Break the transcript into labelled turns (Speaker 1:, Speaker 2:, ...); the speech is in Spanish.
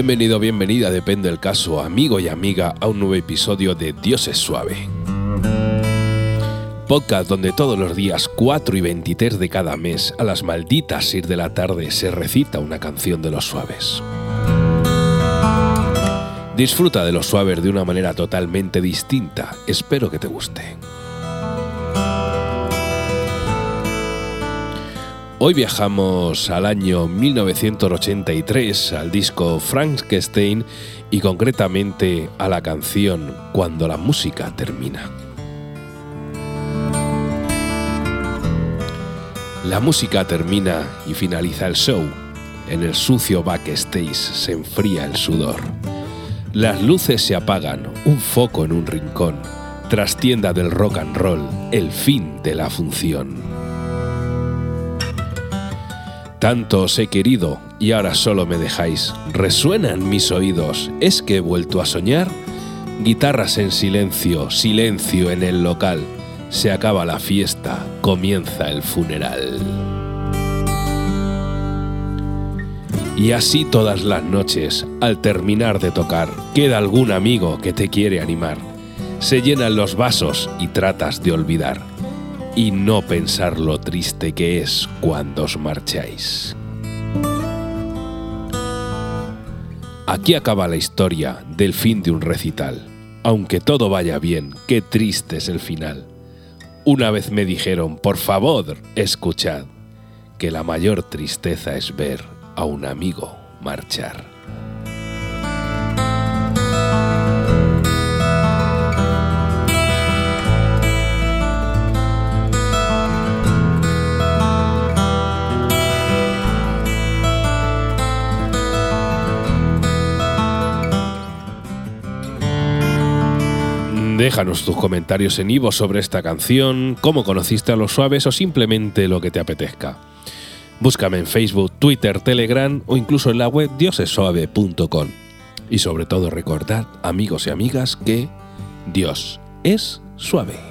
Speaker 1: Bienvenido, bienvenida, depende del caso, amigo y amiga, a un nuevo episodio de Dios es suave. Podcast donde todos los días 4 y 23 de cada mes, a las malditas 6 de la tarde, se recita una canción de los suaves. Disfruta de los suaves de una manera totalmente distinta, espero que te guste. Hoy viajamos al año 1983 al disco Frankenstein y concretamente a la canción Cuando la música termina. La música termina y finaliza el show. En el sucio backstage se enfría el sudor. Las luces se apagan, un foco en un rincón. Trastienda del rock and roll, el fin de la función. Tanto os he querido y ahora solo me dejáis. Resuenan mis oídos. ¿Es que he vuelto a soñar? Guitarras en silencio, silencio en el local. Se acaba la fiesta, comienza el funeral. Y así todas las noches, al terminar de tocar, queda algún amigo que te quiere animar. Se llenan los vasos y tratas de olvidar y no pensar lo triste que es cuando os marcháis. Aquí acaba la historia del fin de un recital. Aunque todo vaya bien, qué triste es el final. Una vez me dijeron, por favor, escuchad, que la mayor tristeza es ver a un amigo marchar. Déjanos tus comentarios en Ivo sobre esta canción, cómo conociste a los suaves o simplemente lo que te apetezca. Búscame en Facebook, Twitter, Telegram o incluso en la web diosesuave.com. Y sobre todo recordad, amigos y amigas, que Dios es suave.